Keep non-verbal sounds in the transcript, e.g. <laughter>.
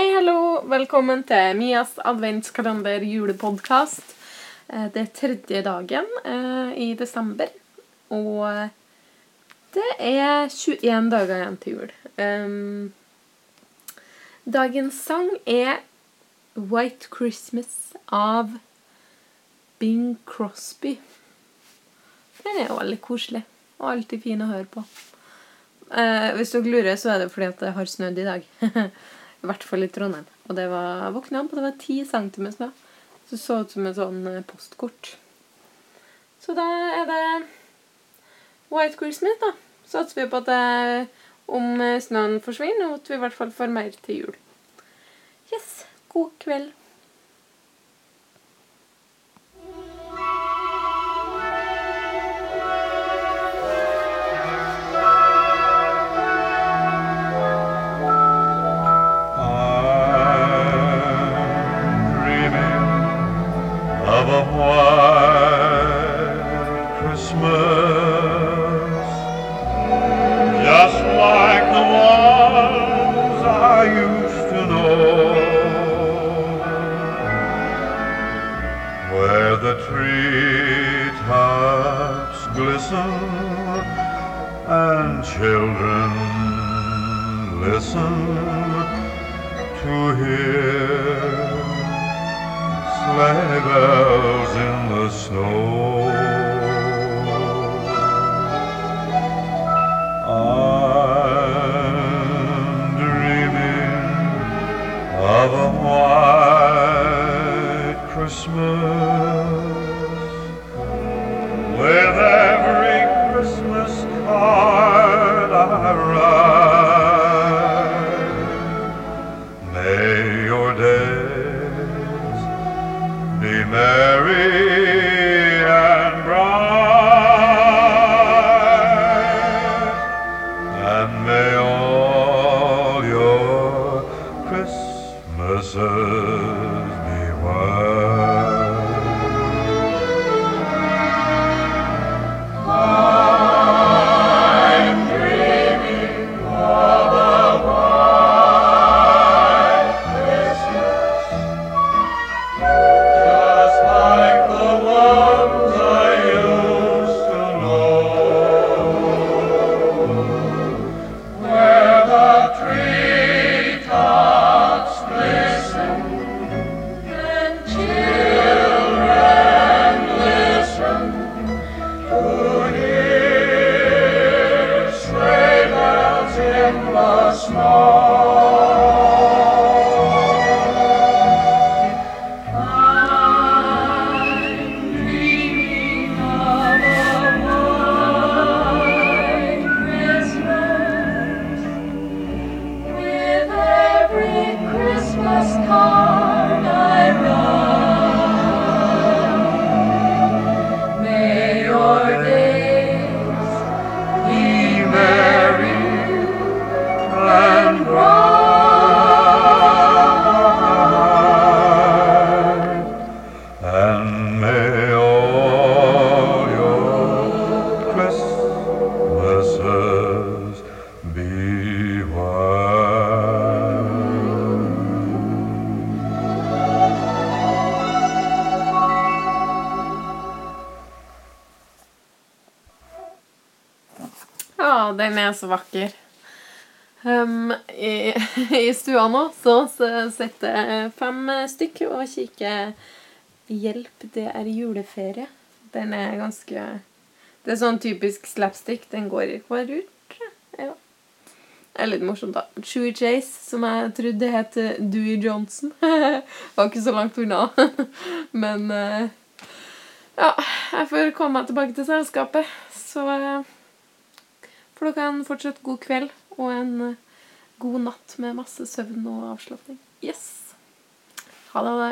velkommen til Mias adventskalender julepodkast. Eh, Det er tredje dagen eh, i desember, og det er 21 dager igjen til jul. Dagens sang er White Christmas av Bing Crosby. Den er veldig koselig og alltid fin å høre på. Eh, hvis dere lurer, så er det fordi at det har snødd i dag. <laughs> I hvert fall i Trondheim. Og det var, våkna opp, og det var ti centimeter snø. Så det så ut som et sånn eh, postkort. Så da er det White Christmas, da. Satser vi på at det, om eh, snøen forsvinner, og at vi i hvert fall får mer til jul. Yes. God kveld. The treetops glisten and children listen to hear sleigh bells in the snow. Be merry and bright, and may all your Christmases endless night. Ja, den er så vakker. Um, i, I stua nå så, så sitter jeg fem stykk og kikker Hjelp, det er juleferie. Den er ganske Det er sånn typisk slapstick. Den går i hver ut. Ja. Det er litt morsomt, da. Chewie Chase, som jeg trodde het Dewey Johnson. <laughs> Var ikke så langt unna. <laughs> Men eh, ja, jeg får komme meg tilbake til selskapet. Så eh, får dere en fortsatt god kveld og en eh, god natt med masse søvn og avslapning. Yes! Ha det.